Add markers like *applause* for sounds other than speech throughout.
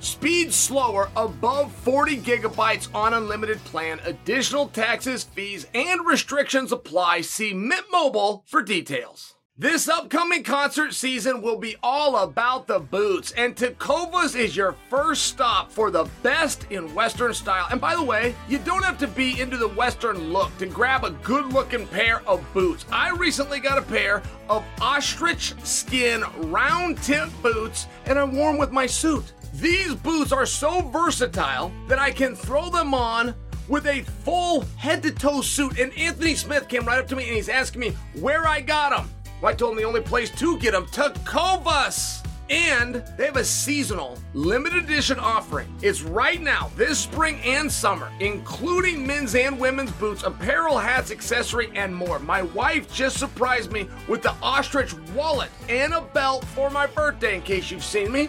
Speed slower above 40 gigabytes on unlimited plan. Additional taxes, fees, and restrictions apply. See Mint Mobile for details. This upcoming concert season will be all about the boots, and Tecovas is your first stop for the best in Western style. And by the way, you don't have to be into the Western look to grab a good looking pair of boots. I recently got a pair of ostrich skin round tip boots, and I wore them with my suit. These boots are so versatile that I can throw them on with a full head to toe suit. And Anthony Smith came right up to me and he's asking me where I got them. Well, I told him the only place to get them, Tecovas. And they have a seasonal limited edition offering. It's right now, this spring and summer, including men's and women's boots, apparel, hats, accessory, and more. My wife just surprised me with the ostrich wallet and a belt for my birthday, in case you've seen me.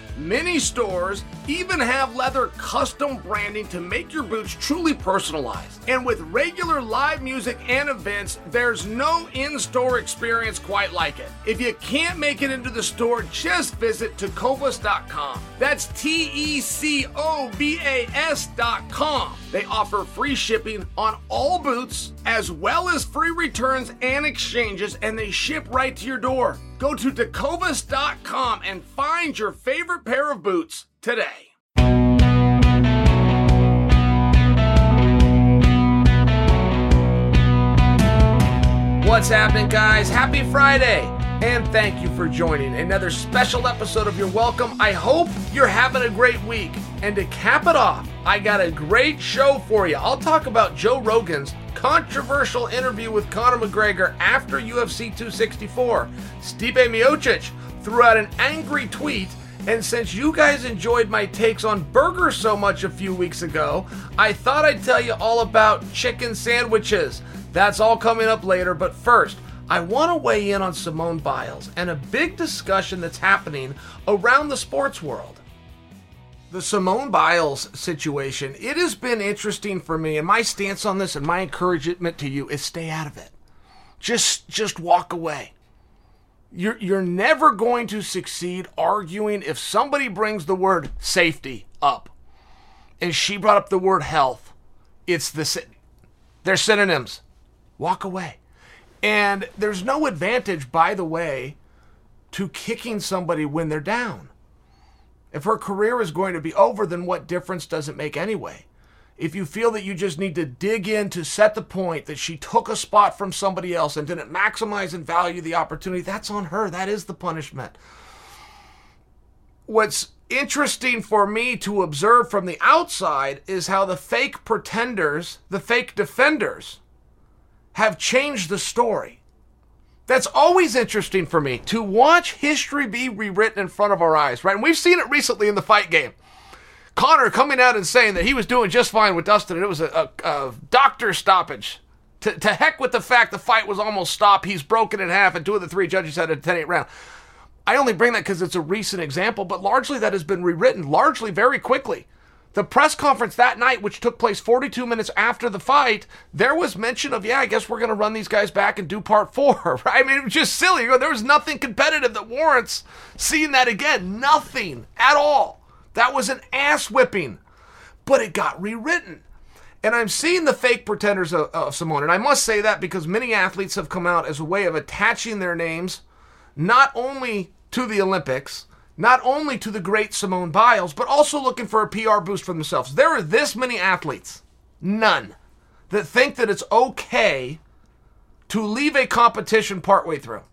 Many stores even have leather custom branding to make your boots truly personalized. And with regular live music and events, there's no in store experience quite like it. If you can't make it into the store, just visit tecovas.com. That's T E C O V A S.com. They offer free shipping on all boots, as well as free returns and exchanges, and they ship right to your door. Go to tecovas.com and find your favorite pair of boots today. What's happening, guys? Happy Friday! And thank you for joining another special episode of You're Welcome. I hope you're having a great week. And to cap it off, I got a great show for you. I'll talk about Joe Rogan's controversial interview with Conor McGregor after UFC 264. Stipe Miocic threw out an angry tweet and since you guys enjoyed my takes on burgers so much a few weeks ago, I thought I'd tell you all about chicken sandwiches. That's all coming up later, but first, I want to weigh in on Simone Biles and a big discussion that's happening around the sports world. The Simone Biles situation, it has been interesting for me, and my stance on this and my encouragement to you is stay out of it. Just just walk away. You're you're never going to succeed arguing if somebody brings the word safety up. And she brought up the word health. It's the they're synonyms walk away. And there's no advantage, by the way, to kicking somebody when they're down. If her career is going to be over, then what difference does it make anyway? If you feel that you just need to dig in to set the point that she took a spot from somebody else and didn't maximize and value the opportunity, that's on her. That is the punishment. What's interesting for me to observe from the outside is how the fake pretenders, the fake defenders, have changed the story. That's always interesting for me to watch history be rewritten in front of our eyes, right? And we've seen it recently in the fight game. Conor coming out and saying that he was doing just fine with Dustin and it was a, a, a doctor stoppage. To, to heck with the fact the fight was almost stopped. He's broken in half, and two of the three judges had a 10 8 round. I only bring that because it's a recent example, but largely that has been rewritten, largely very quickly. The press conference that night, which took place 42 minutes after the fight, there was mention of, yeah, I guess we're going to run these guys back and do part four. *laughs* Right? I mean, it was just silly. There was nothing competitive that warrants seeing that again. Nothing at all. That was an ass whipping. But it got rewritten. And I'm seeing the fake pretenders of, of Simone. And I must say that because many athletes have come out as a way of attaching their names not only to the Olympics, not only to the great Simone Biles, but also looking for a PR boost for themselves. There are this many athletes, none, that think that it's okay to leave a competition partway through.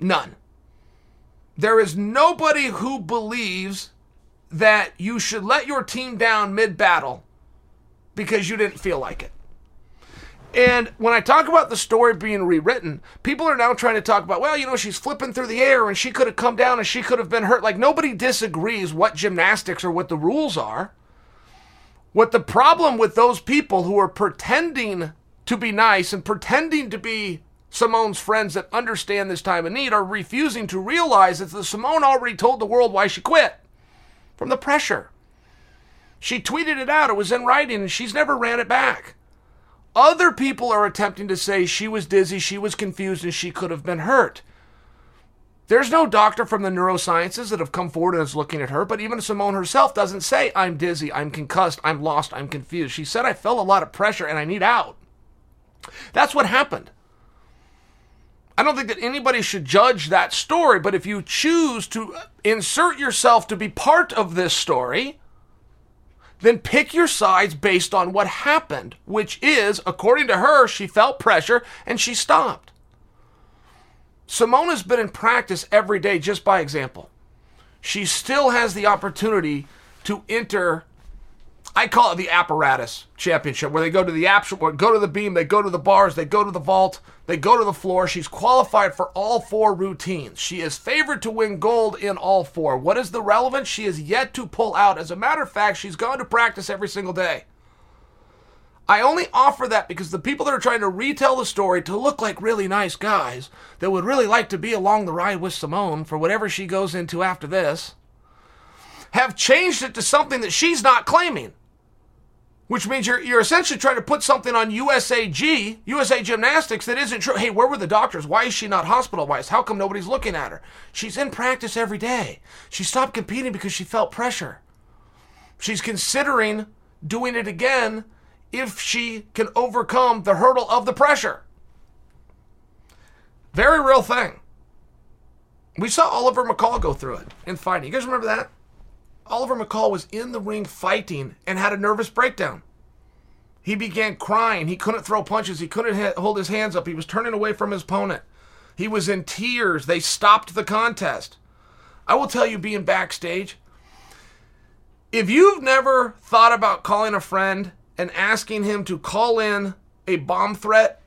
None. There is nobody who believes that you should let your team down mid battle because you didn't feel like it. And when I talk about the story being rewritten, people are now trying to talk about, well, you know, she's flipping through the air and she could have come down and she could have been hurt. Like, nobody disagrees what gymnastics or what the rules are. What the problem with those people who are pretending to be nice and pretending to be Simone's friends that understand this time of need are refusing to realize that the Simone already told the world why she quit from the pressure. She tweeted it out, it was in writing, and she's never ran it back. Other people are attempting to say she was dizzy, she was confused, and she could have been hurt. There's no doctor from the neurosciences that have come forward and is looking at her, but even Simone herself doesn't say, I'm dizzy, I'm concussed, I'm lost, I'm confused. She said, I felt a lot of pressure and I need out. That's what happened. I don't think that anybody should judge that story, but if you choose to insert yourself to be part of this story, then pick your sides based on what happened, which is, according to her, she felt pressure and she stopped. Simona's been in practice every day just by example. She still has the opportunity to enter I call it the apparatus championship, where they go to the actual, go to the beam, they go to the bars, they go to the vault, they go to the floor. She's qualified for all four routines. She is favored to win gold in all four. What is the relevance? She is yet to pull out. As a matter of fact, she's gone to practice every single day. I only offer that because the people that are trying to retell the story to look like really nice guys that would really like to be along the ride with Simone for whatever she goes into after this have changed it to something that she's not claiming which means you're, you're essentially trying to put something on USAG, USA Gymnastics, that isn't true. Hey, where were the doctors? Why is she not hospitalized? How come nobody's looking at her? She's in practice every day. She stopped competing because she felt pressure. She's considering doing it again if she can overcome the hurdle of the pressure. Very real thing. We saw Oliver McCall go through it in fighting. You guys remember that? Oliver McCall was in the ring fighting and had a nervous breakdown. He began crying. He couldn't throw punches. He couldn't ha- hold his hands up. He was turning away from his opponent. He was in tears. They stopped the contest. I will tell you, being backstage, if you've never thought about calling a friend and asking him to call in a bomb threat,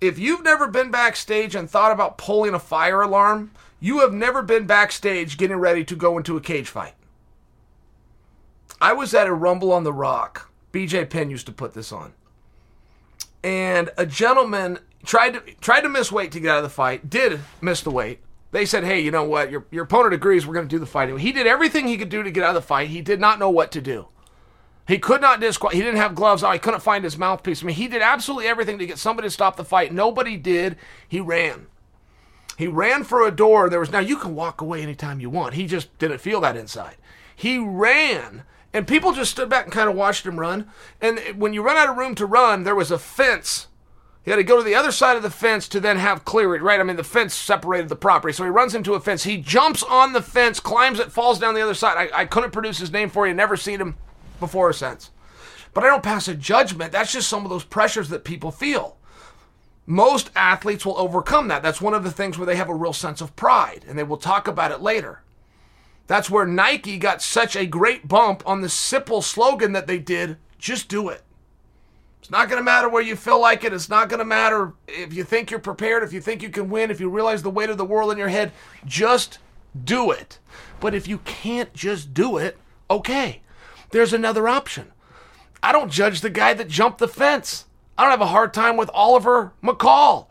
if you've never been backstage and thought about pulling a fire alarm, you have never been backstage getting ready to go into a cage fight. I was at a Rumble on the Rock. BJ Penn used to put this on. And a gentleman tried to tried to miss weight to get out of the fight, did miss the weight. They said, "Hey, you know what? Your your opponent agrees. We're going to do the fight." He did everything he could do to get out of the fight. He did not know what to do. He could not disqualify. He didn't have gloves on. He couldn't find his mouthpiece. I mean, he did absolutely everything to get somebody to stop the fight. Nobody did. He ran. He ran for a door. There was now you can walk away anytime you want. He just didn't feel that inside. He ran and people just stood back and kind of watched him run. And when you run out of room to run, there was a fence He had to go to the other side of the fence to then have clear right? I mean, the fence separated the property. So he runs into a fence. He jumps on the fence, climbs it, falls down the other side. I, I couldn't produce his name for you, never seen him before or since. But I don't pass a judgment. That's just some of those pressures that people feel. Most athletes will overcome that. That's one of the things where they have a real sense of pride, and they will talk about it later. That's where Nike got such a great bump on the simple slogan that they did just do it. It's not going to matter where you feel like it. It's not going to matter if you think you're prepared, if you think you can win, if you realize the weight of the world in your head. Just do it. But if you can't just do it, okay, there's another option. I don't judge the guy that jumped the fence. I don't have a hard time with Oliver McCall.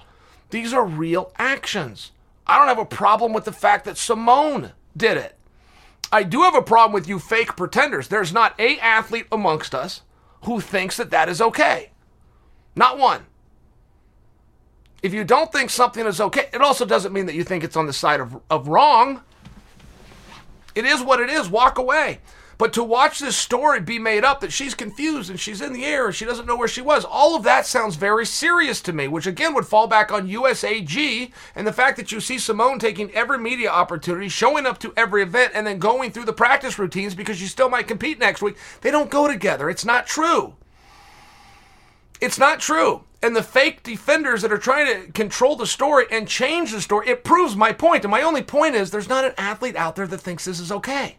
These are real actions. I don't have a problem with the fact that Simone did it. I do have a problem with you fake pretenders. There's not a athlete amongst us who thinks that that is okay. Not one. If you don't think something is okay, it also doesn't mean that you think it's on the side of, of wrong. It is what it is. Walk away. But to watch this story be made up that she's confused and she's in the air and she doesn't know where she was, all of that sounds very serious to me, which again would fall back on USAG and the fact that you see Simone taking every media opportunity, showing up to every event, and then going through the practice routines because you still might compete next week. They don't go together. It's not true. It's not true. And the fake defenders that are trying to control the story and change the story, it proves my point. And my only point is there's not an athlete out there that thinks this is okay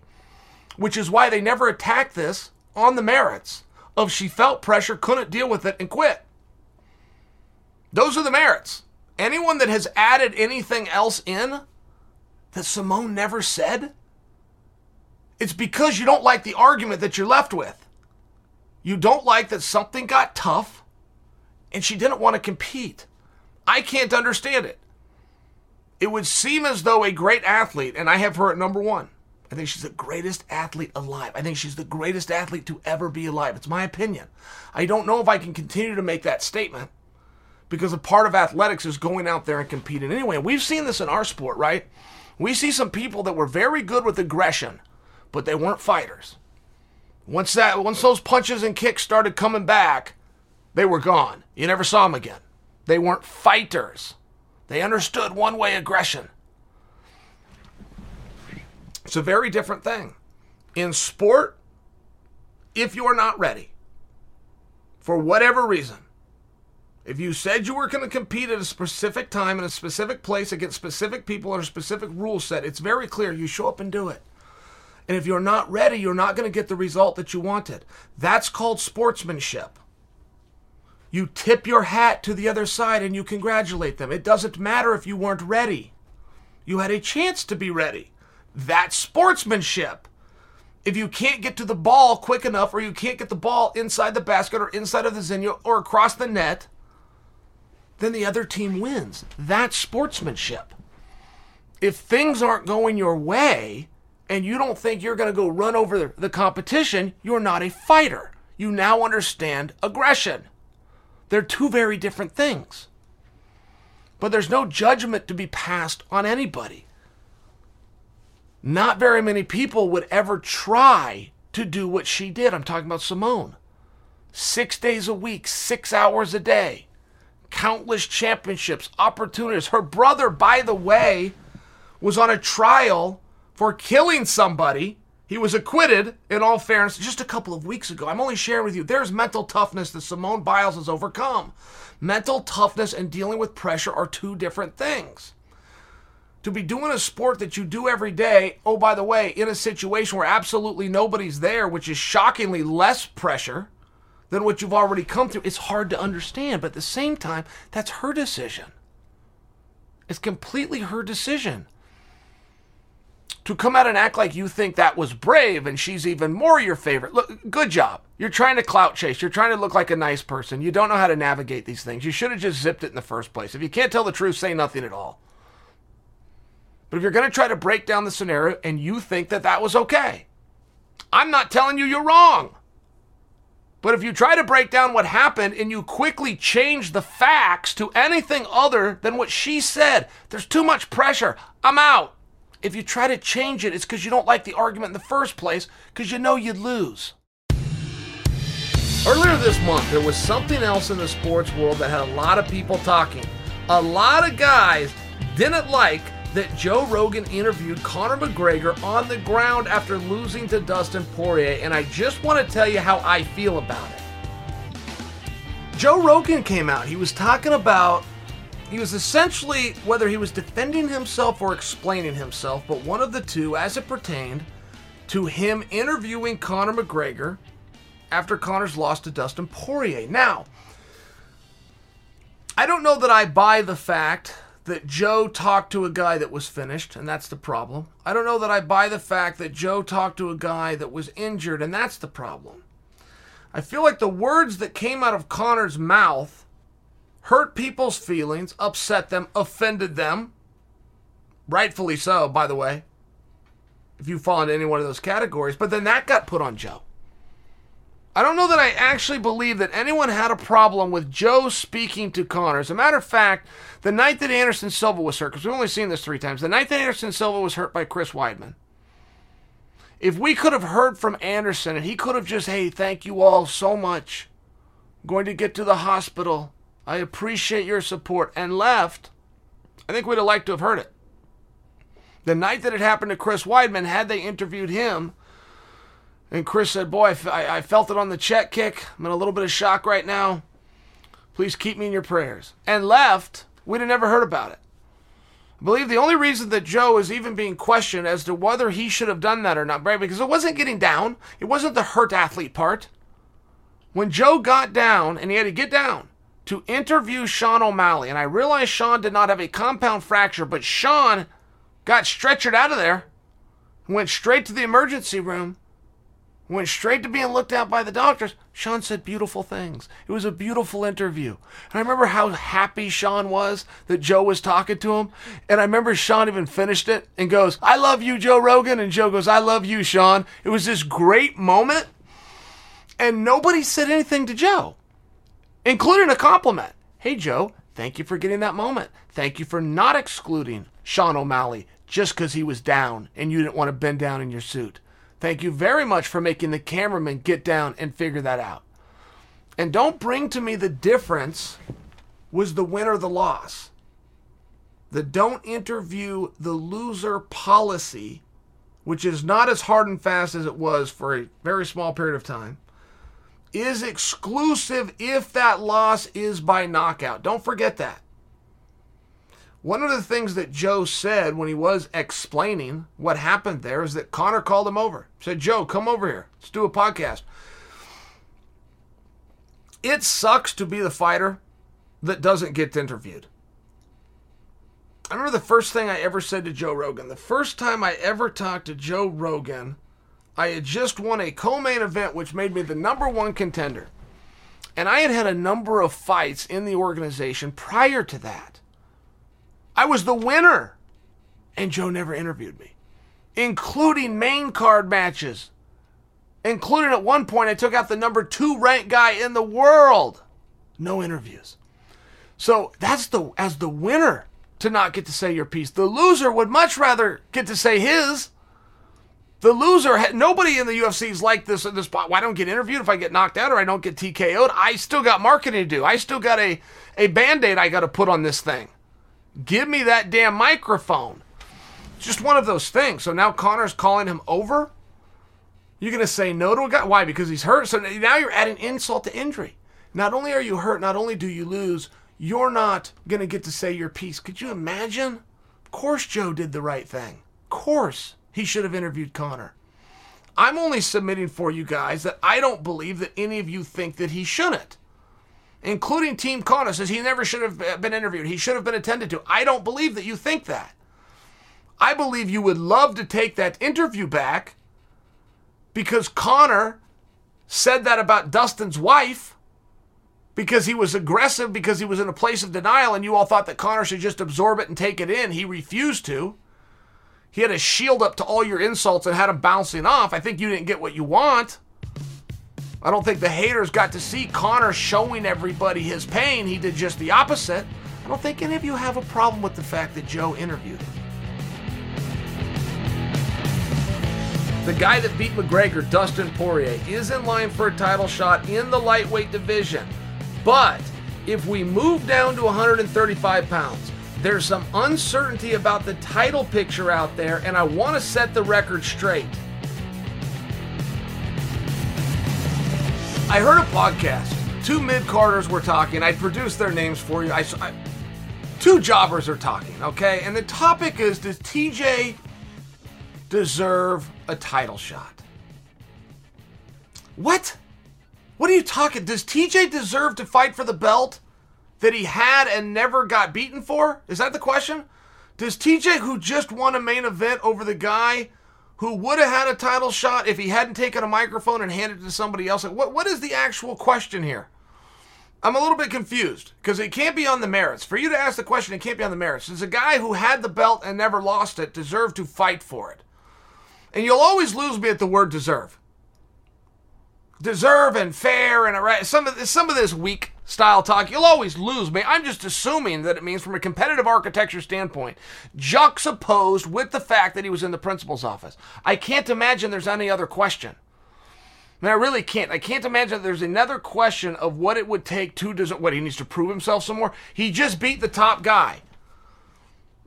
which is why they never attacked this on the merits of she felt pressure, couldn't deal with it, and quit. Those are the merits. Anyone that has added anything else in that Simone never said, it's because you don't like the argument that you're left with. You don't like that something got tough and she didn't want to compete. I can't understand it. It would seem as though a great athlete, and I have her at number one, think she's the greatest athlete alive. I think she's the greatest athlete to ever be alive. It's my opinion. I don't know if I can continue to make that statement because a part of athletics is going out there and competing. Anyway, we've seen this in our sport, right? We see some people that were very good with aggression, but they weren't fighters. Once that once those punches and kicks started coming back, they were gone. You never saw them again. They weren't fighters. They understood one way aggression. It's a very different thing. In sport, if you are not ready, for whatever reason, if you said you were going to compete at a specific time in a specific place against specific people or a specific rule set, it's very clear you show up and do it. And if you're not ready, you're not going to get the result that you wanted. That's called sportsmanship. You tip your hat to the other side and you congratulate them. It doesn't matter if you weren't ready. You had a chance to be ready. That's sportsmanship. If you can't get to the ball quick enough, or you can't get the ball inside the basket or inside of the zinnia or across the net, then the other team wins. That's sportsmanship. If things aren't going your way and you don't think you're going to go run over the competition, you're not a fighter. You now understand aggression. They're two very different things. But there's no judgment to be passed on anybody not very many people would ever try to do what she did. I'm talking about Simone. Six days a week, six hours a day, countless championships, opportunities. Her brother, by the way, was on a trial for killing somebody. He was acquitted, in all fairness, just a couple of weeks ago. I'm only sharing with you there's mental toughness that Simone Biles has overcome. Mental toughness and dealing with pressure are two different things to be doing a sport that you do every day, oh, by the way, in a situation where absolutely nobody's there, which is shockingly less pressure than what you've already come through, it's hard to understand. But at the same time, that's her decision. It's completely her decision. To come out and act like you think that was brave and she's even more your favorite. Look, good job. You're trying to clout chase. You're trying to look like a nice person. You don't know how to navigate these things. You should have just zipped it in the first place. If you can't tell the truth, say nothing at all. But if you're going to try to break down the scenario and you think that that was okay, I'm not telling you you're wrong. But if you try to break down what happened and you quickly change the facts to anything other than what she said, there's too much pressure. I'm out. If you try to change it, it's because you don't like the argument in the first place, because you know you'd lose. Earlier this month, there was something else in the sports world that had a lot of people talking. A lot of guys didn't like that Joe Rogan interviewed Conor McGregor on the ground after losing to Dustin Poirier, and I just want to tell you how I feel about it. Joe Rogan came out. He was talking about, he was essentially, whether he was defending himself or explaining himself, but one of the two as it pertained to him interviewing Conor McGregor after Conor's loss to Dustin Poirier. Now, I don't know that I buy the fact that Joe talked to a guy that was finished, and that's the problem. I don't know that I buy the fact that Joe talked to a guy that was injured, and that's the problem. I feel like the words that came out of Conor's mouth hurt people's feelings, upset them, offended them. Rightfully so, by the way, if you fall into any one of those categories. But then that got put on Joe. I don't know that I actually believe that anyone had a problem with Joe speaking to Conor. As a matter of fact, the night that Anderson Silva was hurt, because we've only seen this three times, the night that Anderson Silva was hurt by Chris Weidman, if we could have heard from Anderson and he could have just, hey, thank you all so much, I'm going to get to the hospital, I appreciate your support, and left, I think we'd have liked to have heard it. The night that it happened to Chris Weidman, had they interviewed him, and Chris said, Boy, I, I felt it on the check kick. I'm in a little bit of shock right now. Please keep me in your prayers. And left, we'd have never heard about it. I believe the only reason that Joe is even being questioned as to whether he should have done that or not, Brad, because it wasn't getting down. It wasn't the hurt athlete part. When Joe got down, and he had to get down to interview Sean O'Malley, and I realized Sean did not have a compound fracture, but Sean got stretchered out of there, went straight to the emergency room, went straight to being looked at by the doctors. Sean said beautiful things. It was a beautiful interview. And I remember how happy Sean was that Joe was talking to him. And I remember Sean even finished it and goes, I love you, Joe Rogan. And Joe goes, I love you, Sean. It was this great moment. And nobody said anything to Joe, including a compliment. Hey, Joe, thank you for getting that moment. Thank you for not excluding Sean O'Malley just because he was down and you didn't want to bend down in your suit. Thank you very much for making the cameraman get down and figure that out. And don't bring to me the difference was the win or the loss. The don't interview the loser policy, which is not as hard and fast as it was for a very small period of time, is exclusive if that loss is by knockout. Don't forget that. One of the things that Joe said when he was explaining what happened there is that Conor called him over. Said, Joe, come over here. Let's do a podcast. It sucks to be the fighter that doesn't get interviewed. I remember the first thing I ever said to Joe Rogan. The first time I ever talked to Joe Rogan, I had just won a co main event, which made me the number one contender. And I had had a number of fights in the organization prior to that. I was the winner. And Joe never interviewed me, including main card matches. Including at one point, I took out the number two ranked guy in the world. No interviews. So that's the as the winner to not get to say your piece. The loser would much rather get to say his. The loser, nobody in the UFC is like this in this spot. Why don't get interviewed if I get knocked out or I don't get TKO'd? I still got marketing to do. I still got a, a band aid I got to put on this thing. Give me that damn microphone. Just one of those things. So now Conor's calling him over. You're going to say no to a guy. Why? Because he's hurt. So now you're adding insult to injury. Not only are you hurt, not only do you lose, you're not going to get to say your piece. Could you imagine? Of course, Joe did the right thing. Of course, he should have interviewed Conor. I'm only submitting for you guys that I don't believe that any of you think that he shouldn't including Team Conor, says he never should have uh, been interviewed. He should have been attended to. I don't believe that you think that. I believe you would love to take that interview back because Conor said that about Dustin's wife because he was aggressive, because he was in a place of denial, and you all thought that Conor should just absorb it and take it in. He refused to. He had a shield up to all your insults and had them bouncing off. I think you didn't get what you want. I don't think the haters got to see Conor showing everybody his pain. He did just the opposite. I don't think any of you have a problem with the fact that Joe interviewed him. the guy that beat McGregor, Dustin Poirier, is in line for a title shot in the lightweight division. But if we move down to 135 pounds, there's some uncertainty about the title picture out there, and I want to set the record straight. I heard a podcast. Two mid carders were talking. I produced their names for you. I, I, two jobbers are talking, okay? And the topic is Does TJ deserve a title shot? What? What are you talking? Does TJ deserve to fight for the belt that he had and never got beaten for? Is that the question? Does TJ, who just won a main event over the guy who would have had a title shot if he hadn't taken a microphone and handed it to somebody else, what, what is the actual question here? I'm a little bit confused because it can't be on the merits. For you to ask the question, it can't be on the merits. Does a guy who had the belt and never lost it deserve to fight for it? And you'll always lose me at the word deserve. Deserve and fair and right. Some of this, some of this weak style talk, you'll always lose me. I'm just assuming that it means from a competitive architecture standpoint, juxtaposed with the fact that he was in the principal's office. I can't imagine there's any other question. I mean, I really can't. I can't imagine there's another question of what it would take to deserve. What he needs to prove himself some more. He just beat the top guy.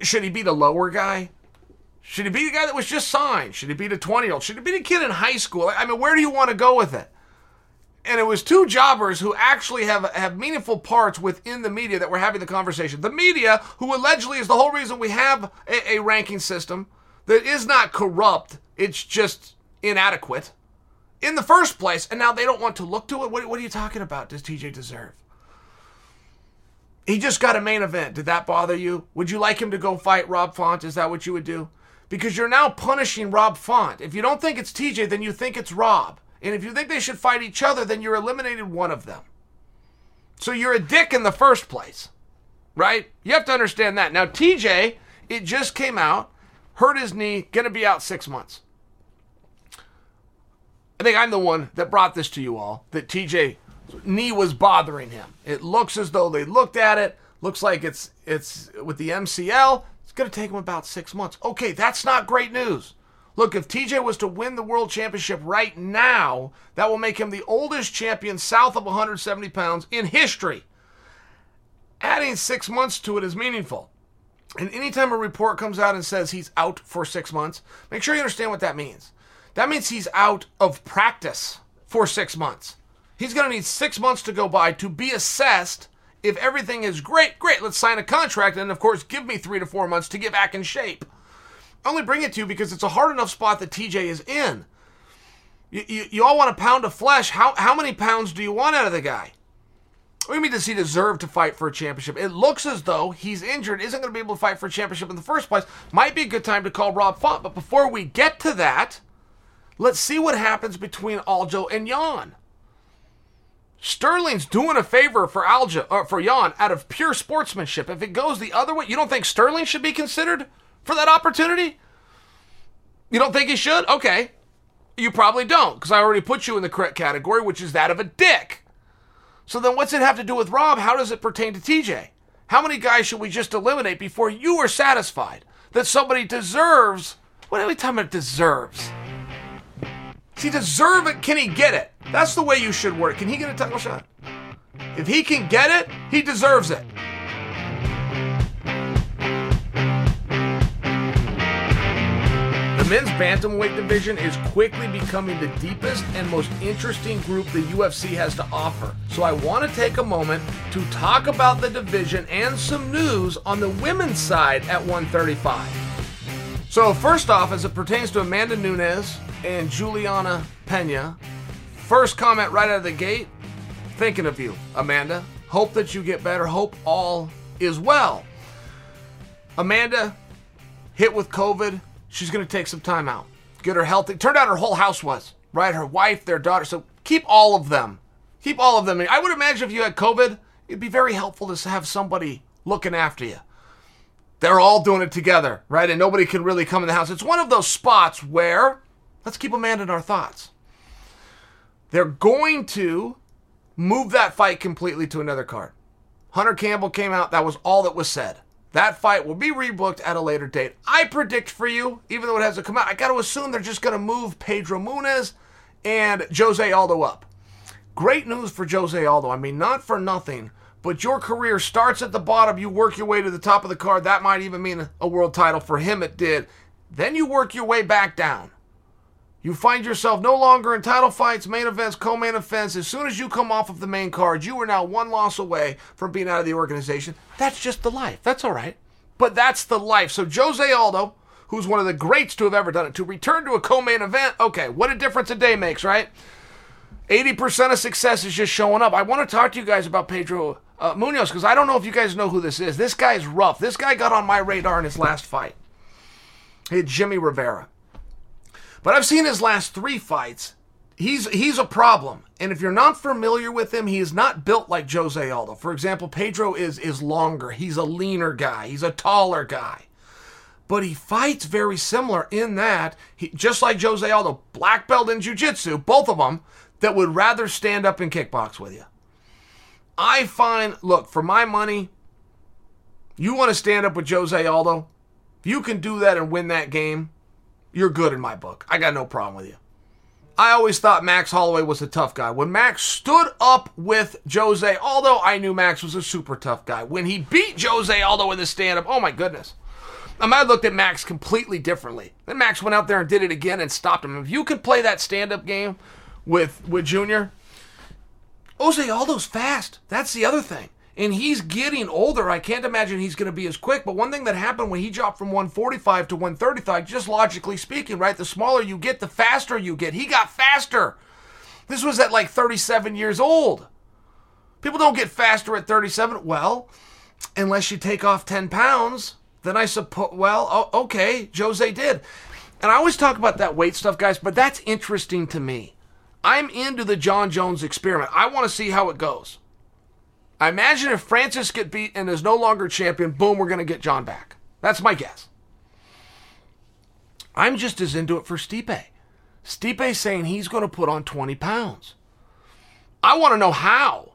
Should he beat a lower guy? Should he beat a guy that was just signed? Should he beat a 20 year old? Should he beat a kid in high school? I mean, where do you want to go with it? And it was two jobbers who actually have have meaningful parts within the media that were having the conversation. The media, who allegedly is the whole reason we have a, a ranking system that is not corrupt, it's just inadequate in the first place, and now they don't want to look to it. What, what are you talking about? Does TJ deserve? He just got a main event. Did that bother you? Would you like him to go fight Rob Font? Is that what you would do? Because you're now punishing Rob Font. If you don't think it's TJ, then you think it's Rob. And if you think they should fight each other, then you're eliminating one of them. So you're a dick in the first place, right? You have to understand that. Now, TJ, it just came out, hurt his knee, gonna be out six months. I think I'm the one that brought this to you all that TJ knee was bothering him. It looks as though they looked at it, looks like it's it's with the MCL, it's going to take him about 6 months. Okay, that's not great news. Look, if TJ was to win the world championship right now, that will make him the oldest champion south of 170 pounds in history. Adding six months to it is meaningful. And anytime a report comes out and says he's out for six months, make sure you understand what that means. That means he's out of practice for six months. He's going to need six months to go by to be assessed. If everything is great, great, let's sign a contract. And of course, give me three to four months to get back in shape. I only bring it to you because it's a hard enough spot that TJ is in. You, you, you all want a pound of flesh. How, how many pounds do you want out of the guy? What do you mean does he deserve to fight for a championship? It looks as though he's injured, isn't going to be able to fight for a championship in the first place. Might be a good time to call Rob Font. But before we get to that, Let's see what happens between Aljo and Yan. Sterling's doing a favor for Aljo uh, for Yan out of pure sportsmanship. If it goes the other way, you don't think Sterling should be considered for that opportunity? You don't think he should? Okay. You probably don't, because I already put you in the correct category, which is that of a dick. So then what's it have to do with Rob? How does it pertain to TJ? How many guys should we just eliminate before you are satisfied that somebody deserves what are we talking about deserves? Does he deserve it? Can he get it? That's the way you should work. Can he get a title shot? If he can get it, he deserves it. Men's bantamweight division is quickly becoming the deepest and most interesting group the UFC has to offer. So I want to take a moment to talk about the division and some news on the women's side at 135. So, first off, as it pertains to Amanda Nunes, and Juliana Pena. First comment right out of the gate thinking of you, Amanda. Hope that you get better. Hope all is well. Amanda, hit with COVID. She's going to take some time out. Get her healthy. Turned out her whole house was, right? Her wife, their daughter. So keep all of them. Keep all of them. I would imagine if you had COVID, it'd be very helpful to have somebody looking after you. They're all doing it together, right? And nobody can really come in the house. It's one of those spots where Let's keep Amanda in our thoughts. They're going to move that fight completely to another card. Hunter Campbell came out. That was all that was said. That fight will be rebooked at a later date. I predict for you, even though it hasn't come out, I got to assume they're just going to move Pedro Munhoz and Jose Aldo up. Great news for Jose Aldo. I mean, not for nothing, but your career starts at the bottom. You work your way to the top of the card. That might even mean a world title. For him, it did. Then you work your way back down. You find yourself no longer in title fights, main events, co main events. As soon as you come off of the main card, you are now one loss away from being out of the organization. That's just the life. That's all right. But that's the life. So, Jose Aldo, who's one of the greats to have ever done it, to return to a co main event, okay, what a difference a day makes, right? 80% of success is just showing up. I want to talk to you guys about Pedro uh, Munhoz because I don't know if you guys know who this is. This guy's rough. This guy got on my radar in his last fight. He had Jimmy Rivera. But I've seen his last three fights. He's he's a problem. And if you're not familiar with him, he is not built like Jose Aldo. For example, Pedro is is longer. He's a leaner guy. He's a taller guy. But he fights very similar in that he just like Jose Aldo, black belt in jiu-jitsu, both of them that would rather stand up and kickbox with you. I find, look, for my money, you want to stand up with Jose Aldo, you can do that and win that game, you're good in my book. I got no problem with you. I always thought Max Holloway was a tough guy. When Max stood up with Jose, although I knew Max was a super tough guy, when he beat Jose Aldo in the stand up, oh my goodness. Um, I might have looked at Max completely differently. Then Max went out there and did it again and stopped him. If you could play that stand up game with, with Junior, Jose Aldo's fast. That's the other thing and he's getting older. I can't imagine he's going to be as quick. But one thing that happened when he dropped from 145 to 135, just logically speaking, right? The smaller you get, the faster you get. He got faster. This was at like 37 years old. People don't get faster at 37. Well, unless you take off 10 pounds, then I suppose, well, okay, Jose did. And I always talk about that weight stuff, guys, but that's interesting to me. I'm into the Jon Jones experiment. I want to see how it goes. I imagine if Francis get beat and is no longer champion, boom, we're going to get Jon back. That's my guess. I'm just as into it for Stipe. Stipe saying he's going to put on 20 pounds. I want to know how,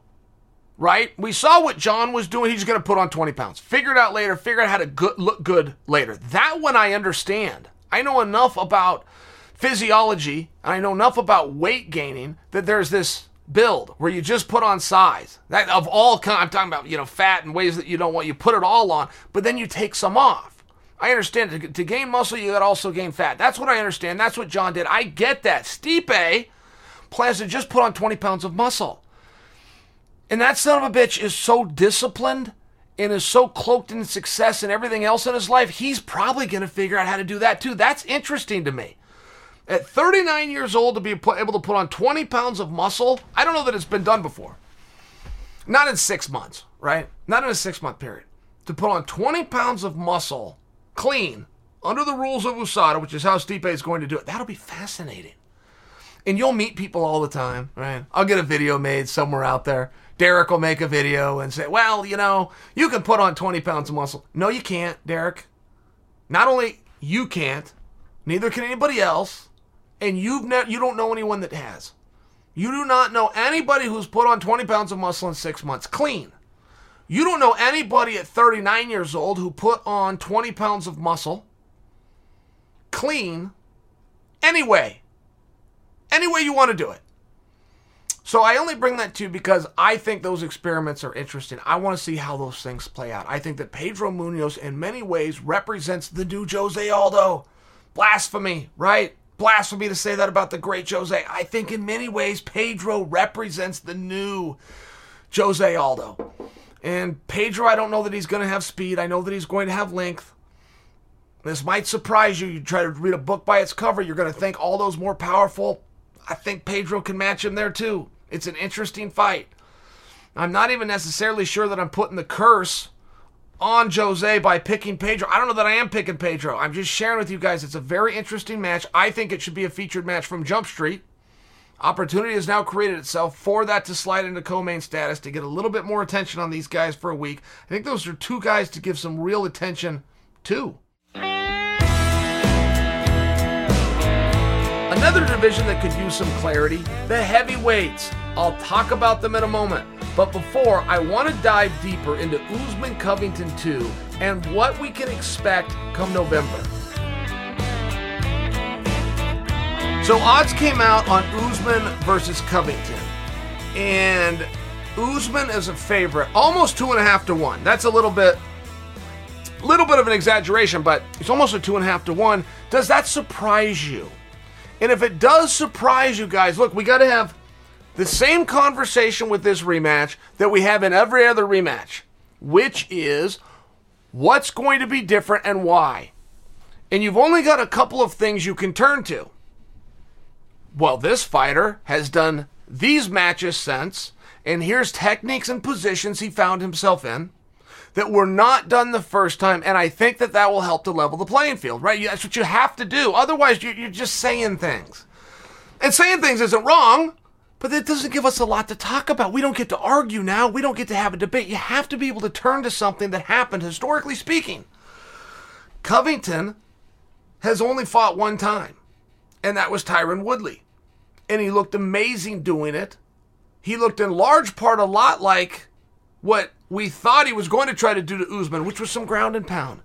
right? We saw what Jon was doing. He's going to put on 20 pounds. Figure it out later. Figure out how to good, look good later. That one I understand. I know enough about physiology and I know enough about weight gaining that there's this build where you just put on size. That of all kind, I'm talking about you know fat and ways that you don't want you put it all on, but then you take some off. I understand to, to gain muscle you got to also gain fat. That's what I understand. That's what Jon did. I get that. Stipe plans to just put on 20 pounds of muscle, and that son of a bitch is so disciplined and is so cloaked in success and everything else in his life. He's probably going to figure out how to do that too. That's interesting to me. At 39 years old, to be able to put on 20 pounds of muscle, I don't know that it's been done before. Not in six months, right? Not in a six month period. To put on 20 pounds of muscle clean under the rules of USADA, which is how Stipe is going to do it, that'll be fascinating. And you'll meet people all the time, right? I'll get a video made somewhere out there. Derek will make a video and say, well, you know, you can put on 20 pounds of muscle. No, you can't, Derek. Not only you can't, neither can anybody else and you've ne- you don't know anyone that has. You do not know anybody who's put on 20 pounds of muscle in six months clean. You don't know anybody at 39 years old who put on 20 pounds of muscle clean anyway. Any way you want to do it. So I only bring that to you because I think those experiments are interesting. I want to see how those things play out. I think that Pedro Munhoz, in many ways, represents the new Jose Aldo. Blasphemy, right? Blasphemy to say that about the great Jose. I think in many ways Pedro represents the new Jose Aldo. And Pedro, I don't know that he's going to have speed. I know that he's going to have length. This might surprise you. You try to read a book by its cover, you're going to think Aldo's more powerful. I think Pedro can match him there too. It's an interesting fight. I'm not even necessarily sure that I'm putting the curse on Jose by picking Pedro. I don't know that I am picking Pedro. I'm just sharing with you guys. It's a very interesting match. I think it should be a featured match from Jump Street. Opportunity has now created itself for that to slide into co-main status to get a little bit more attention on these guys for a week. I think those are two guys to give some real attention to. Another division that could use some clarity, the heavyweights. I'll talk about them in a moment. But before, I want to dive deeper into Usman Covington 2 and what we can expect come November. So odds came out on Usman versus Covington. And Usman is a favorite, almost two and a half to one. That's a little bit little bit of an exaggeration, but it's almost a two and a half to one. Does that surprise you? And if it does surprise you guys, look, we got to have the same conversation with this rematch that we have in every other rematch, which is what's going to be different and why. And you've only got a couple of things you can turn to. Well, this fighter has done these matches since, and here's techniques and positions he found himself in that were not done the first time, and I think that that will help to level the playing field, right? That's what you have to do. Otherwise, you're just saying things. And saying things isn't wrong, but it doesn't give us a lot to talk about. We don't get to argue now. We don't get to have a debate. You have to be able to turn to something that happened, historically speaking. Covington has only fought one time, and that was Tyron Woodley. And he looked amazing doing it. He looked in large part a lot like what we thought he was going to try to do to Usman, which was some ground and pound.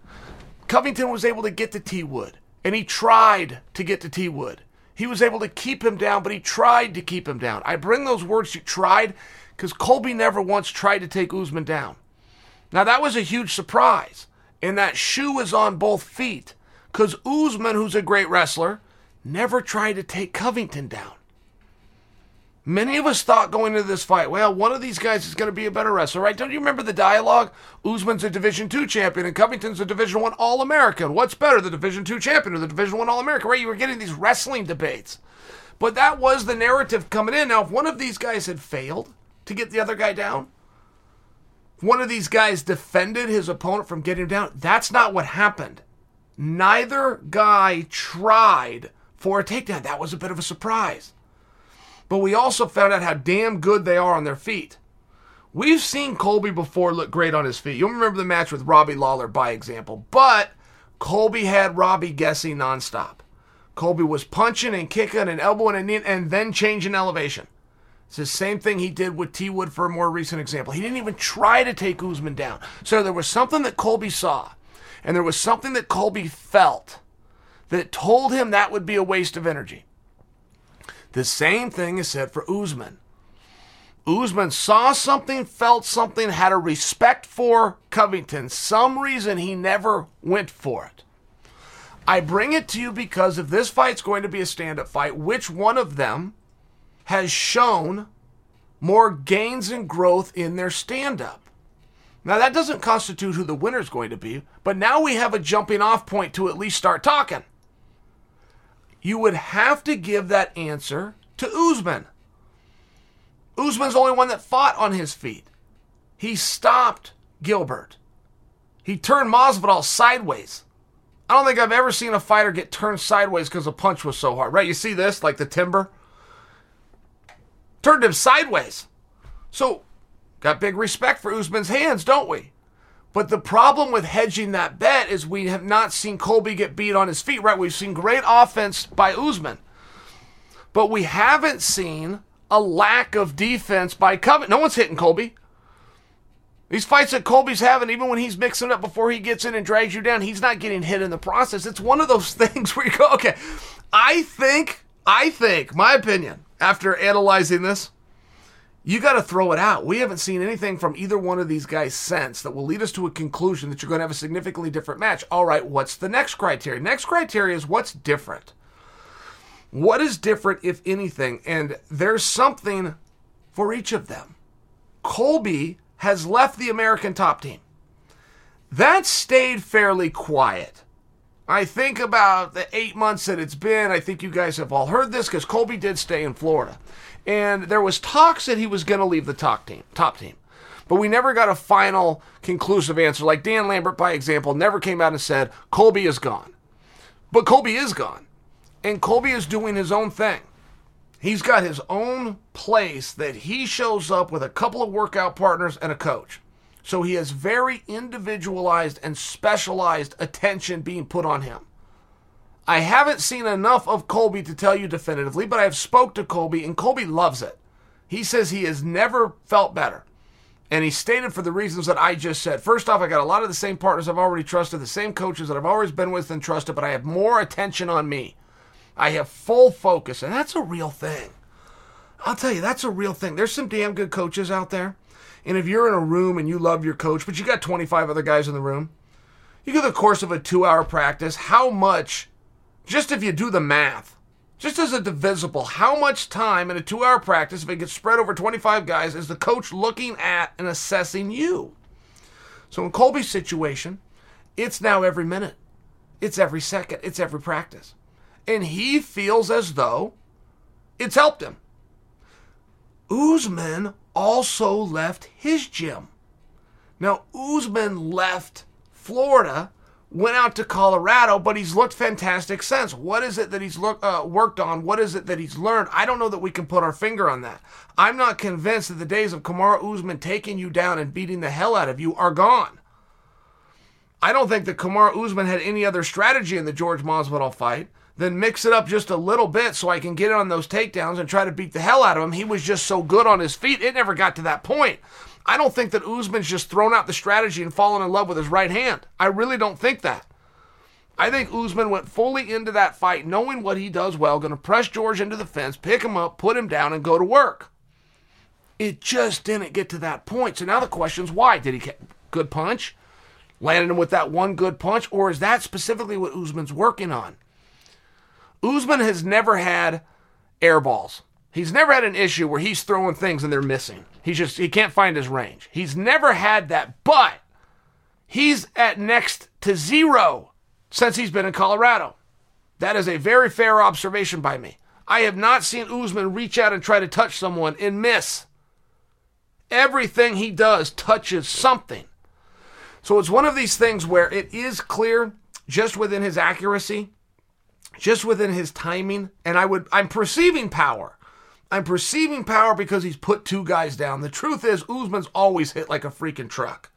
Covington was able to get to T Wood, and he tried to get to T Wood. He was able to keep him down, but he tried to keep him down. I bring those words to tried because Colby never once tried to take Usman down. Now, that was a huge surprise, and that shoe was on both feet because Usman, who's a great wrestler, never tried to take Covington down. Many of us thought going into this fight, well, one of these guys is going to be a better wrestler, right? Don't you remember the dialogue? Usman's a Division Two champion and Covington's a Division One All American. What's better, the Division Two champion or the Division One All American? Right? You were getting these wrestling debates, but that was the narrative coming in. Now, if one of these guys had failed to get the other guy down, if one of these guys defended his opponent from getting him down, that's not what happened. Neither guy tried for a takedown. That was a bit of a surprise but we also found out how damn good they are on their feet. We've seen Colby before look great on his feet. You'll remember the match with Robbie Lawler, by example. But Colby had Robbie guessing nonstop. Colby was punching and kicking and elbowing and knee and then changing elevation. It's the same thing he did with T Wood for a more recent example. He didn't even try to take Usman down. So there was something that Colby saw, and there was something that Colby felt that told him that would be a waste of energy. The same thing is said for Usman. Usman saw something, felt something, had a respect for Covington. Some reason he never went for it. I bring it to you because if this fight's going to be a stand up fight, which one of them has shown more gains and growth in their stand up? Now, that doesn't constitute who the winner's going to be, but now we have a jumping off point to at least start talking you would have to give that answer to Usman. Usman's the only one that fought on his feet. He stopped Gilbert. He turned Masvidal sideways. I don't think I've ever seen a fighter get turned sideways because the punch was so hard. Right? You see this, like the timber? Turned him sideways. So, got big respect for Usman's hands, don't we? But the problem with hedging that bet is we have not seen Colby get beat on his feet, right? We've seen great offense by Usman, but we haven't seen a lack of defense by Covington. No one's hitting Colby. These fights that Colby's having, even when he's mixing up before he gets in and drags you down, he's not getting hit in the process. It's one of those *laughs* things where you go, okay, I think, I think, my opinion, after analyzing this, you got to throw it out. We haven't seen anything from either one of these guys since that will lead us to a conclusion that you're going to have a significantly different match. All right, what's the next criteria? Next criteria is what's different. What is different, if anything? And there's something for each of them. Colby has left the American top team. That stayed fairly quiet. I think about the eight months that it's been, I think you guys have all heard this because Colby did stay in Florida and there was talks that he was going to leave the top team. Top team. But we never got a final conclusive answer. Like Dan Lambert, by example, never came out and said, Colby is gone. But Colby is gone. And Colby is doing his own thing. He's got his own place that he shows up with a couple of workout partners and a coach. So he has very individualized and specialized attention being put on him. I haven't seen enough of Colby to tell you definitively, but I have spoke to Colby and Colby loves it. He says he has never felt better. And he stated for the reasons that I just said. First off, I got a lot of the same partners I've already trusted, the same coaches that I've always been with and trusted, but I have more attention on me. I have full focus, and that's a real thing. I'll tell you, that's a real thing. There's some damn good coaches out there. And if you're in a room and you love your coach, but you got 25 other guys in the room, you go the course of a two hour practice, how much, just if you do the math, just as a divisible, how much time in a two hour practice, if it gets spread over 25 guys, is the coach looking at and assessing you? So in Colby's situation, it's now every minute, it's every second, it's every practice. And he feels as though it's helped him. Usman also left his gym. Now, Usman left Florida, went out to Colorado, but he's looked fantastic since. What is it that he's look, uh, worked on? What is it that he's learned? I don't know that we can put our finger on that. I'm not convinced that the days of Kamaru Usman taking you down and beating the hell out of you are gone. I don't think that Kamaru Usman had any other strategy in the George Masvidal fight than mix it up just a little bit so I can get on those takedowns and try to beat the hell out of him. He was just so good on his feet, it never got to that point. I don't think that Usman's just thrown out the strategy and fallen in love with his right hand. I really don't think that. I think Usman went fully into that fight knowing what he does well, going to press George into the fence, pick him up, put him down, and go to work. It just didn't get to that point. So now the question's why? Did he get good punch? Landed him with that one good punch? Or is that specifically what Usman's working on? Usman has never had air balls. He's never had an issue where he's throwing things and they're missing. He just he can't find his range. He's never had that, but he's at next to zero since he's been in Colorado. That is a very fair observation by me. I have not seen Usman reach out and try to touch someone and miss. Everything he does touches something. So it's one of these things where it is clear just within his accuracy just within his timing. And I would, I'm perceiving power. I'm perceiving power because he's put two guys down. The truth is, Usman's always hit like a freaking truck.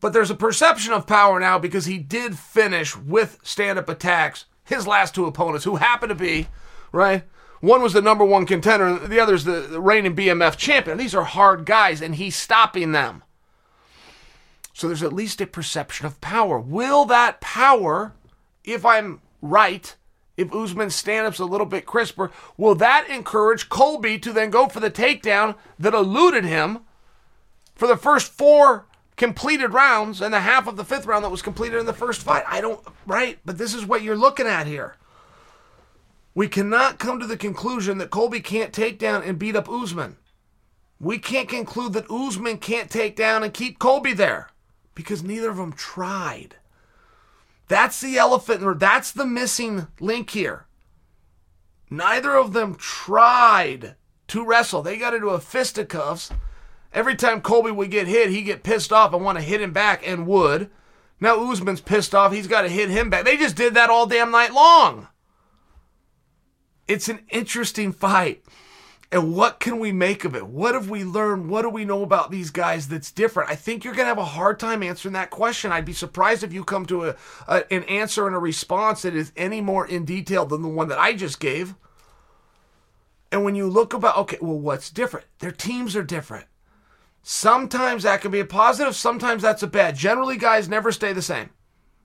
But there's a perception of power now because he did finish with stand up attacks his last two opponents, who happen to be, right? One was the number one contender, the other's the, the reigning BMF champion. These are hard guys, and he's stopping them. So there's at least a perception of power. Will that power if I'm right, if Usman's stand up's a little bit crisper, will that encourage Colby to then go for the takedown that eluded him for the first four completed rounds and the half of the fifth round that was completed in the first fight? I don't, right? But this is what you're looking at here. We cannot come to the conclusion that Colby can't take down and beat up Usman. We can't conclude that Usman can't take down and keep Colby there because neither of them tried. That's the elephant, or that's the missing link here. Neither of them tried to wrestle. They got into a fisticuffs. Every time Colby would get hit, he'd get pissed off and want to hit him back and would. Now Usman's pissed off. He's got to hit him back. They just did that all damn night long. It's an interesting fight. And what can we make of it? What have we learned? What do we know about these guys that's different? I think you're going to have a hard time answering that question. I'd be surprised if you come to a, a, an answer and a response that is any more in detail than the one that I just gave. And when you look about, okay, well, what's different? Their teams are different. Sometimes that can be a positive, sometimes that's a bad. Generally, guys never stay the same.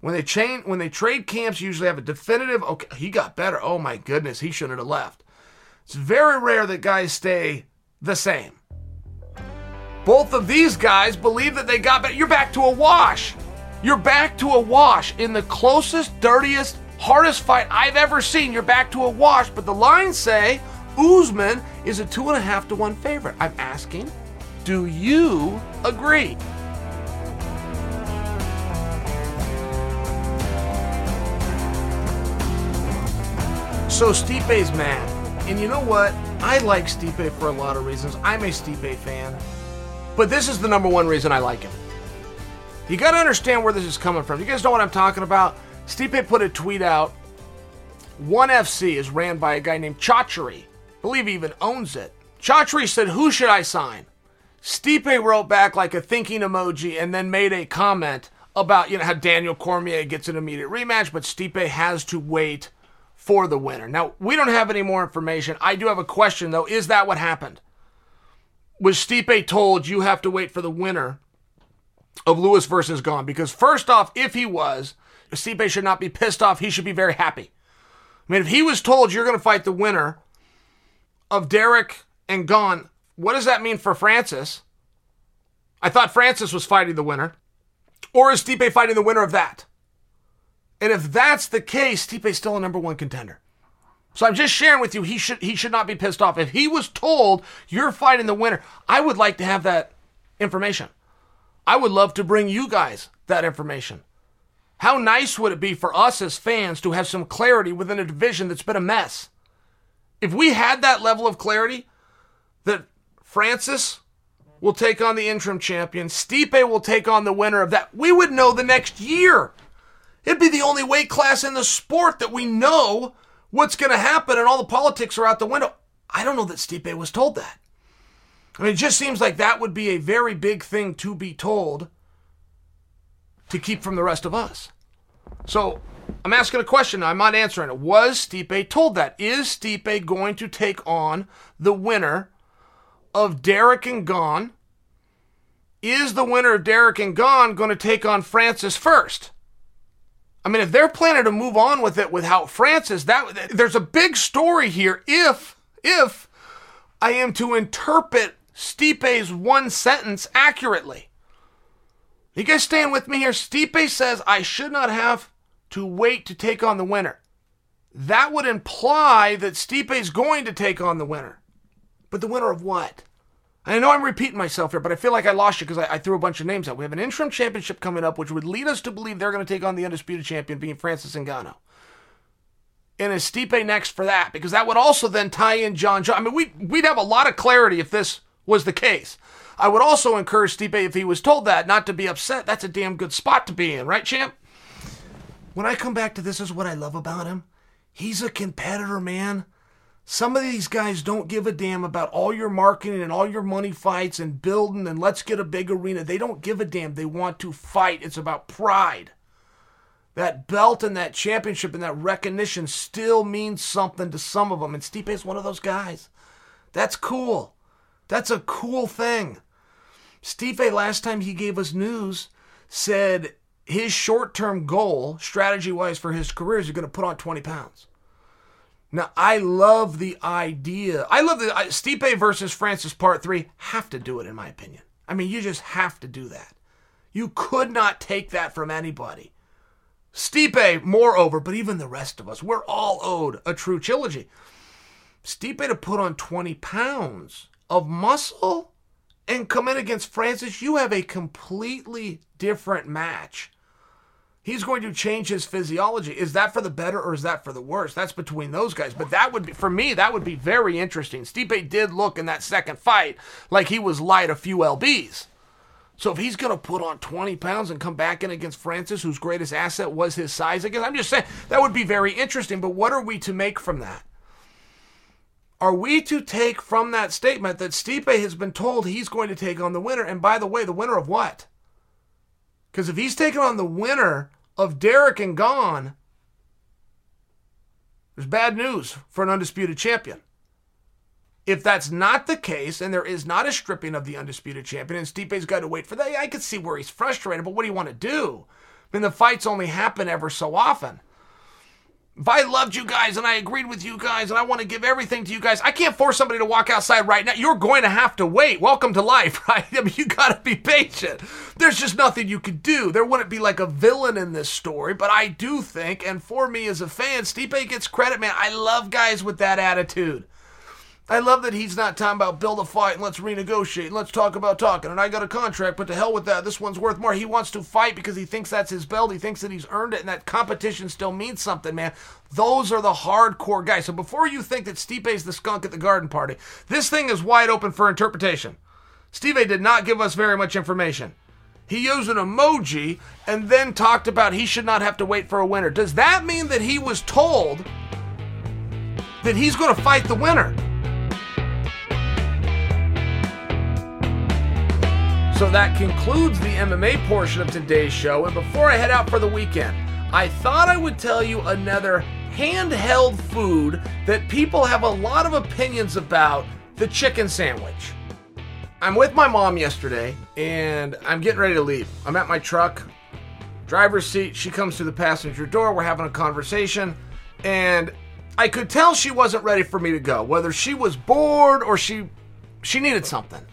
When they chain, when they trade camps, usually have a definitive. Okay, he got better. Oh my goodness, he shouldn't have left. It's very rare that guys stay the same. Both of these guys believe that they got better. You're back to a wash. You're back to a wash in the closest, dirtiest, hardest fight I've ever seen. You're back to a wash, but the lines say Usman is a two and a half to one favorite. I'm asking, do you agree? So Stipe's mad. And you know what? I like Stipe for a lot of reasons. I'm a Stipe fan. But this is the number one reason I like him. You got to understand where this is coming from. You guys know what I'm talking about? Stipe put a tweet out. ONE FC is ran by a guy named Chachery. Believe he even owns it. Chachery said, Who should I sign? Stipe wrote back like a thinking emoji and then made a comment about you know how Daniel Cormier gets an immediate rematch, but Stipe has to wait for the winner. Now, we don't have any more information. I do have a question, though. Is that what happened? was Stipe told you have to wait for the winner of Lewis versus Gane? Because first off, if he was, Stipe should not be pissed off. He should be very happy. I mean, if he was told you're going to fight the winner of Derek and Gane, what does that mean for Francis? I thought Francis was fighting the winner. Or is Stipe fighting the winner of that? And if that's the case, Stipe's still a number one contender. So I'm just sharing with you, he should he should not be pissed off. If he was told you're fighting the winner, I would like to have that information. I would love to bring you guys that information. How nice would it be for us as fans to have some clarity within a division that's been a mess? If we had that level of clarity that Francis will take on the interim champion, Stipe will take on the winner of that, we would know the next year. It'd be the only weight class in the sport that we know what's going to happen and all the politics are out the window. I don't know that Stipe was told that. I mean, it just seems like that would be a very big thing to be told to keep from the rest of us. So I'm asking a question. I'm not answering it. Was Stipe told that? Is Stipe going to take on the winner of Derek and Gane? Is the winner of Derek and Gane going to take on Francis first? I mean, if they're planning to move on with it without Francis, that there's a big story here. If if I am to interpret Stipe's one sentence accurately, you guys staying with me here? Stipe says I should not have to wait to take on the winner. That would imply that Stipe is going to take on the winner. But the winner of what? I know I'm repeating myself here, but I feel like I lost you because I, I, threw a bunch of names out. We have an interim championship coming up, which would lead us to believe they're going to take on the undisputed champion, being Francis Ngannou. And is Stipe next for that? Because that would also then tie in Jon Jones. I mean, we, we'd have a lot of clarity if this was the case. I would also encourage Stipe, if he was told that, not to be upset. That's a damn good spot to be in, right, champ? When I come back to this, is what I love about him. He's a competitor, man. Some of these guys don't give a damn about all your marketing and all your money fights and building and let's get a big arena. They don't give a damn. They want to fight. It's about pride. That belt and that championship and that recognition still means something to some of them. And Stipe is one of those guys. That's cool. That's a cool thing. Stipe, last time he gave us news, said his short term goal, strategy wise for his career, is he's going to put on 20 pounds. Now, I love the idea. I love the Stipe versus Francis part three. Have to do it, in my opinion. I mean, you just have to do that. You could not take that from anybody. Stipe, moreover, but even the rest of us, we're all owed a true trilogy. Stipe to put on 20 pounds of muscle and come in against Francis, you have a completely different match he's going to change his physiology. Is that for the better or is that for the worse? That's between those guys. But that would be, for me, that would be very interesting. Stipe did look in that second fight like he was light a few LBs. So if he's going to put on 20 pounds and come back in against Francis, whose greatest asset was his size again, I'm just saying that would be very interesting. But what are we to make from that? Are we to take from that statement that Stipe has been told he's going to take on the winner? And by the way, the winner of what? Because if he's taking on the winner of Derek and Gane, there's bad news for an undisputed champion. If that's not the case, and there is not a stripping of the undisputed champion, and Stipe's got to wait for that, I could see where he's frustrated, but what do you want to do? I mean, the fights only happen ever so often. If I loved you guys and I agreed with you guys and I want to give everything to you guys, I can't force somebody to walk outside right now. You're going to have to wait. Welcome to life, *laughs* right? I mean, you got to be patient. There's just nothing you could do. There wouldn't be like a villain in this story, but I do think, and for me as a fan, Stipe gets credit, man. I love guys with that attitude. I love that he's not talking about build a fight and let's renegotiate and let's talk about talking. And I got a contract, but to hell with that. This one's worth more. He wants to fight because he thinks that's his belt. He thinks that he's earned it and that competition still means something, man. Those are the hardcore guys. So before you think that Stipe's the skunk at the garden party, this thing is wide open for interpretation. Stipe did not give us very much information. He used an emoji and then talked about he should not have to wait for a winner. Does that mean that he was told that he's going to fight the winner? So that concludes the MMA portion of today's show. And before I head out for the weekend, I thought I would tell you another handheld food that people have a lot of opinions about the chicken sandwich. I'm with my mom yesterday and I'm getting ready to leave. I'm at my truck, driver's seat. She comes to the passenger door. We're having a conversation and I could tell she wasn't ready for me to go, whether she was bored or she she needed something.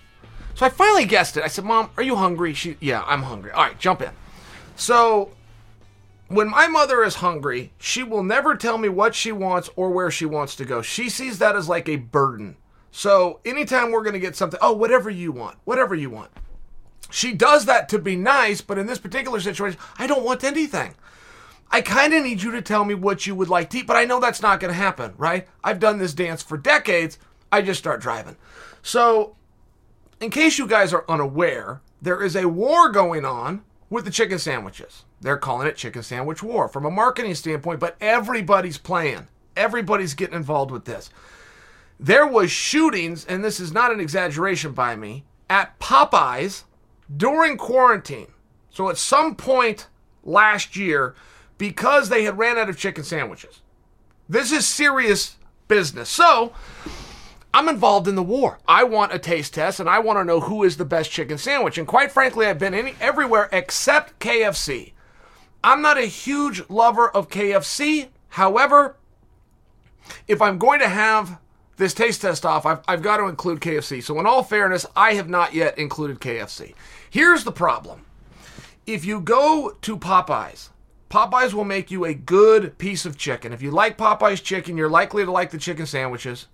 So I finally guessed it. I said, "Mom, are you hungry?" She, "Yeah, I'm hungry." All right, jump in. So when my mother is hungry, she will never tell me what she wants or where she wants to go. She sees that as like a burden. So anytime we're going to get something, oh, whatever you want, whatever you want. She does that to be nice, but in this particular situation, I don't want anything. I kind of need you to tell me what you would like to eat, but I know that's not going to happen, right? I've done this dance for decades. I just start driving. So, in case you guys are unaware, there is a war going on with the chicken sandwiches. They're calling it chicken sandwich war from a marketing standpoint, but everybody's playing. Everybody's getting involved with this. There was shootings, and this is not an exaggeration by me, at Popeyes during quarantine. So at some point last year, because they had ran out of chicken sandwiches. This is serious business. So I'm involved in the war. I want a taste test and I want to know who is the best chicken sandwich. And quite frankly, I've been any, everywhere except KFC. I'm not a huge lover of KFC. However, if I'm going to have this taste test off, I've, I've got to include KFC. So, in all fairness, I have not yet included KFC. Here's the problem if you go to Popeyes Popeyes will make you a good piece of chicken. If you like Popeyes chicken, you're likely to like the chicken sandwiches.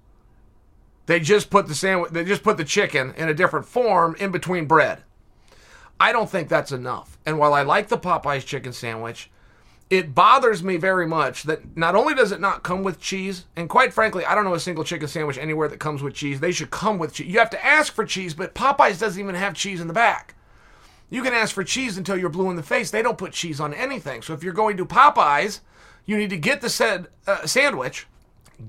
They just put the sandwich they just put the chicken in a different form in between bread. I don't think that's enough. And while I like the Popeyes chicken sandwich, it bothers me very much that not only does it not come with cheese, and quite frankly, I don't know a single chicken sandwich anywhere that comes with cheese. They should come with cheese. You have to ask for cheese, but Popeyes doesn't even have cheese in the back. You can ask for cheese until you're blue in the face. They don't put cheese on anything. So if you're going to Popeyes, you need to get the said uh, sandwich,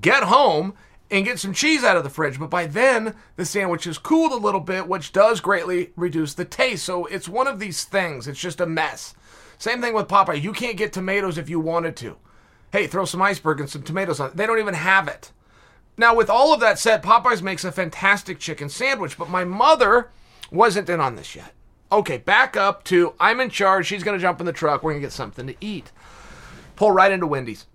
get home, and get some cheese out of the fridge. But by then, the sandwich is cooled a little bit, which does greatly reduce the taste. So it's one of these things. It's just a mess. Same thing with Popeye. You can't get tomatoes if you wanted to. Hey, throw some iceberg and some tomatoes on it. They don't even have it. Now, with all of that said, Popeyes makes a fantastic chicken sandwich, but my mother wasn't in on this yet. Okay, back up to I'm in charge. She's going to jump in the truck. We're going to get something to eat. Pull right into Wendy's.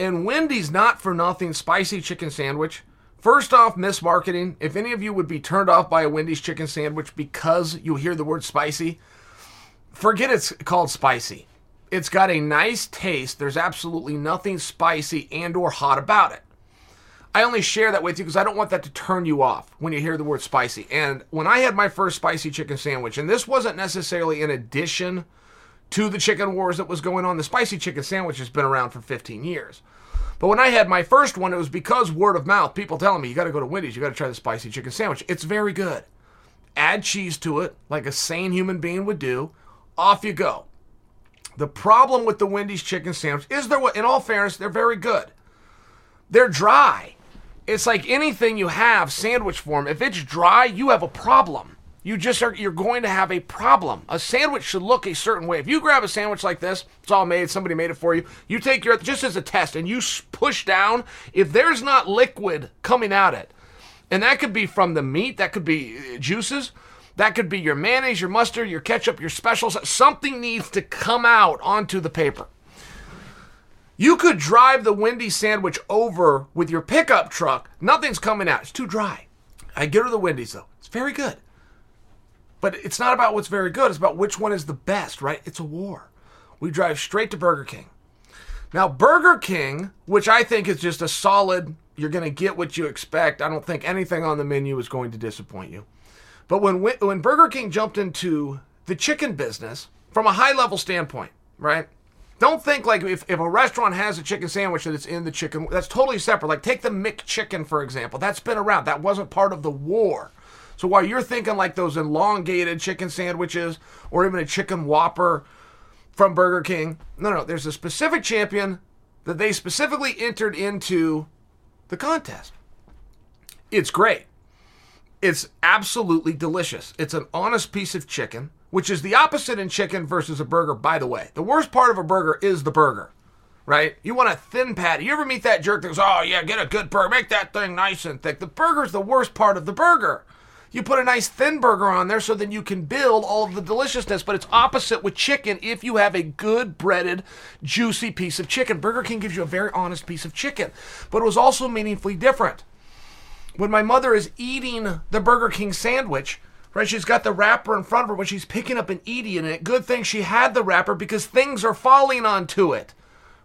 And Wendy's not for nothing spicy chicken sandwich. First off, mismarketing. If any of you would be turned off by a Wendy's chicken sandwich because you hear the word spicy, forget it's called spicy. It's got a nice taste. There's absolutely nothing spicy and or hot about it. I only share that with you because I don't want that to turn you off when you hear the word spicy. And when I had my first spicy chicken sandwich, and this wasn't necessarily in addition to the chicken wars that was going on, the spicy chicken sandwich has been around for 15 years. But when I had my first one, it was because word of mouth, people telling me, you got to go to Wendy's, you got to try the spicy chicken sandwich. It's very good. Add cheese to it, like a sane human being would do. Off you go. The problem with the Wendy's chicken sandwich is they're, in all fairness, they're very good. They're dry. It's like anything you have sandwich form. If it's dry, you have a problem. You just are you're going to have a problem. A sandwich should look a certain way. If you grab a sandwich like this, it's all made, somebody made it for you. You take your just as a test and you push down, if there's not liquid coming out it. And that could be from the meat, that could be uh, juices, that could be your mayonnaise, your mustard, your ketchup, your specials. Something needs to come out onto the paper. You could drive the Wendy's sandwich over with your pickup truck. Nothing's coming out. It's too dry. I get her the Wendy's though. It's very good. But it's not about what's very good. It's about which one is the best, right? It's a war. We drive straight to Burger King. Now, Burger King, which I think is just a solid, you're going to get what you expect. I don't think anything on the menu is going to disappoint you. But when when Burger King jumped into the chicken business from a high level standpoint, right? Don't think like if, if a restaurant has a chicken sandwich that it's in the chicken, that's totally separate. Like take the McChicken, for example. That's been around. That wasn't part of the war. So while you're thinking like those elongated chicken sandwiches or even a chicken whopper from Burger King, no, no, there's a specific champion that they specifically entered into the contest. It's great. It's absolutely delicious. It's an honest piece of chicken which is the opposite in chicken versus a burger, by the way. The worst part of a burger is the burger, right? You want a thin patty. You ever meet that jerk that goes, oh, yeah, get a good burger, make that thing nice and thick? The burger's the worst part of the burger. You put a nice thin burger on there so then you can build all of the deliciousness, but it's opposite with chicken if you have a good breaded, juicy piece of chicken. Burger King gives you a very honest piece of chicken, but it was also meaningfully different. When my mother is eating the Burger King sandwich, right, she's got the wrapper in front of her when she's picking up and eating it. Good thing she had the wrapper because things are falling onto it,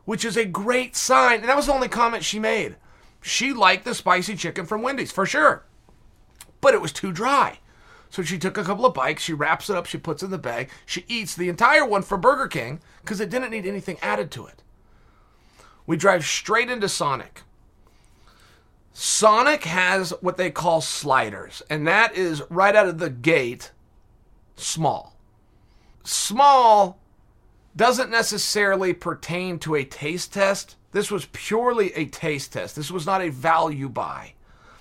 which is a great sign. And that was the only comment she made. She liked the spicy chicken from Wendy's, for sure but it was too dry. So she took a couple of bites, she wraps it up, she puts it in the bag, she eats the entire one for Burger King because it didn't need anything added to it. We drive straight into Sonic. Sonic has what they call sliders, and that is right out of the gate small. Small doesn't necessarily pertain to a taste test. This was purely a taste test. This was not a value buy.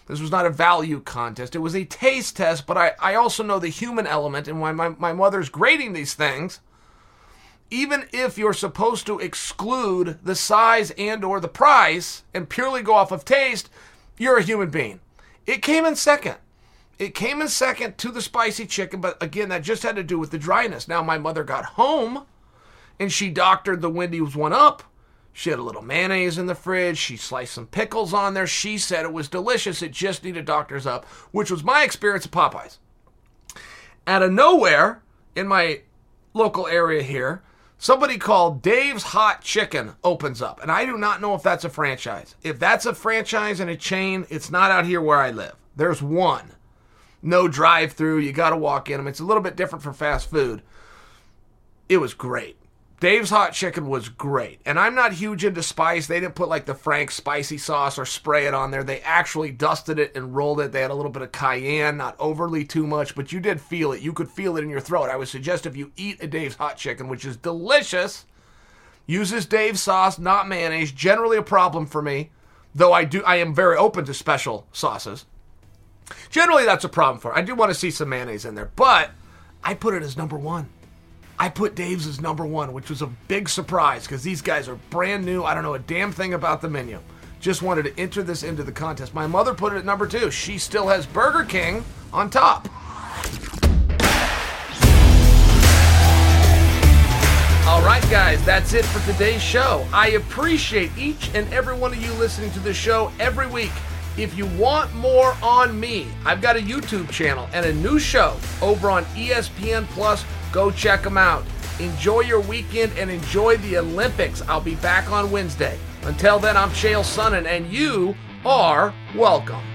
This was not a value contest. It was a taste test, but I, I also know the human element and why my, my mother's grading these things. Even if you're supposed to exclude the size and or the price and purely go off of taste, you're a human being. It came in second. It came in second to the spicy chicken, but again, that just had to do with the dryness. Now my mother got home and she doctored the Wendy's one up she had a little mayonnaise in the fridge. She sliced some pickles on there. She said it was delicious. It just needed doctors up, which was my experience at Popeyes. Out of nowhere, in my local area here, somebody called Dave's Hot Chicken opens up. And I do not know if that's a franchise. If that's a franchise and a chain, it's not out here where I live. There's one. No drive through. You got to walk in them. It's a little bit different for fast food. It was great. Dave's hot chicken was great. And I'm not huge into spice. They didn't put like the Frank spicy sauce or spray it on there. They actually dusted it and rolled it. They had a little bit of cayenne, not overly too much, but you did feel it. You could feel it in your throat. I would suggest if you eat a Dave's hot chicken, which is delicious, uses Dave's sauce, not mayonnaise. Generally a problem for me, though I do I am very open to special sauces. Generally that's a problem for. I do want to see some mayonnaise in there, but I put it as number 1. I put Dave's as number one, which was a big surprise because these guys are brand new. I don't know a damn thing about the menu. Just wanted to enter this into the contest. My mother put it at number two. She still has Burger King on top. All right, guys, that's it for today's show. I appreciate each and every one of you listening to the show every week. If you want more on me, I've got a YouTube channel and a new show over on ESPN Plus Go check them out. Enjoy your weekend and enjoy the Olympics. I'll be back on Wednesday. Until then, I'm Chael Sonnen, and you are welcome.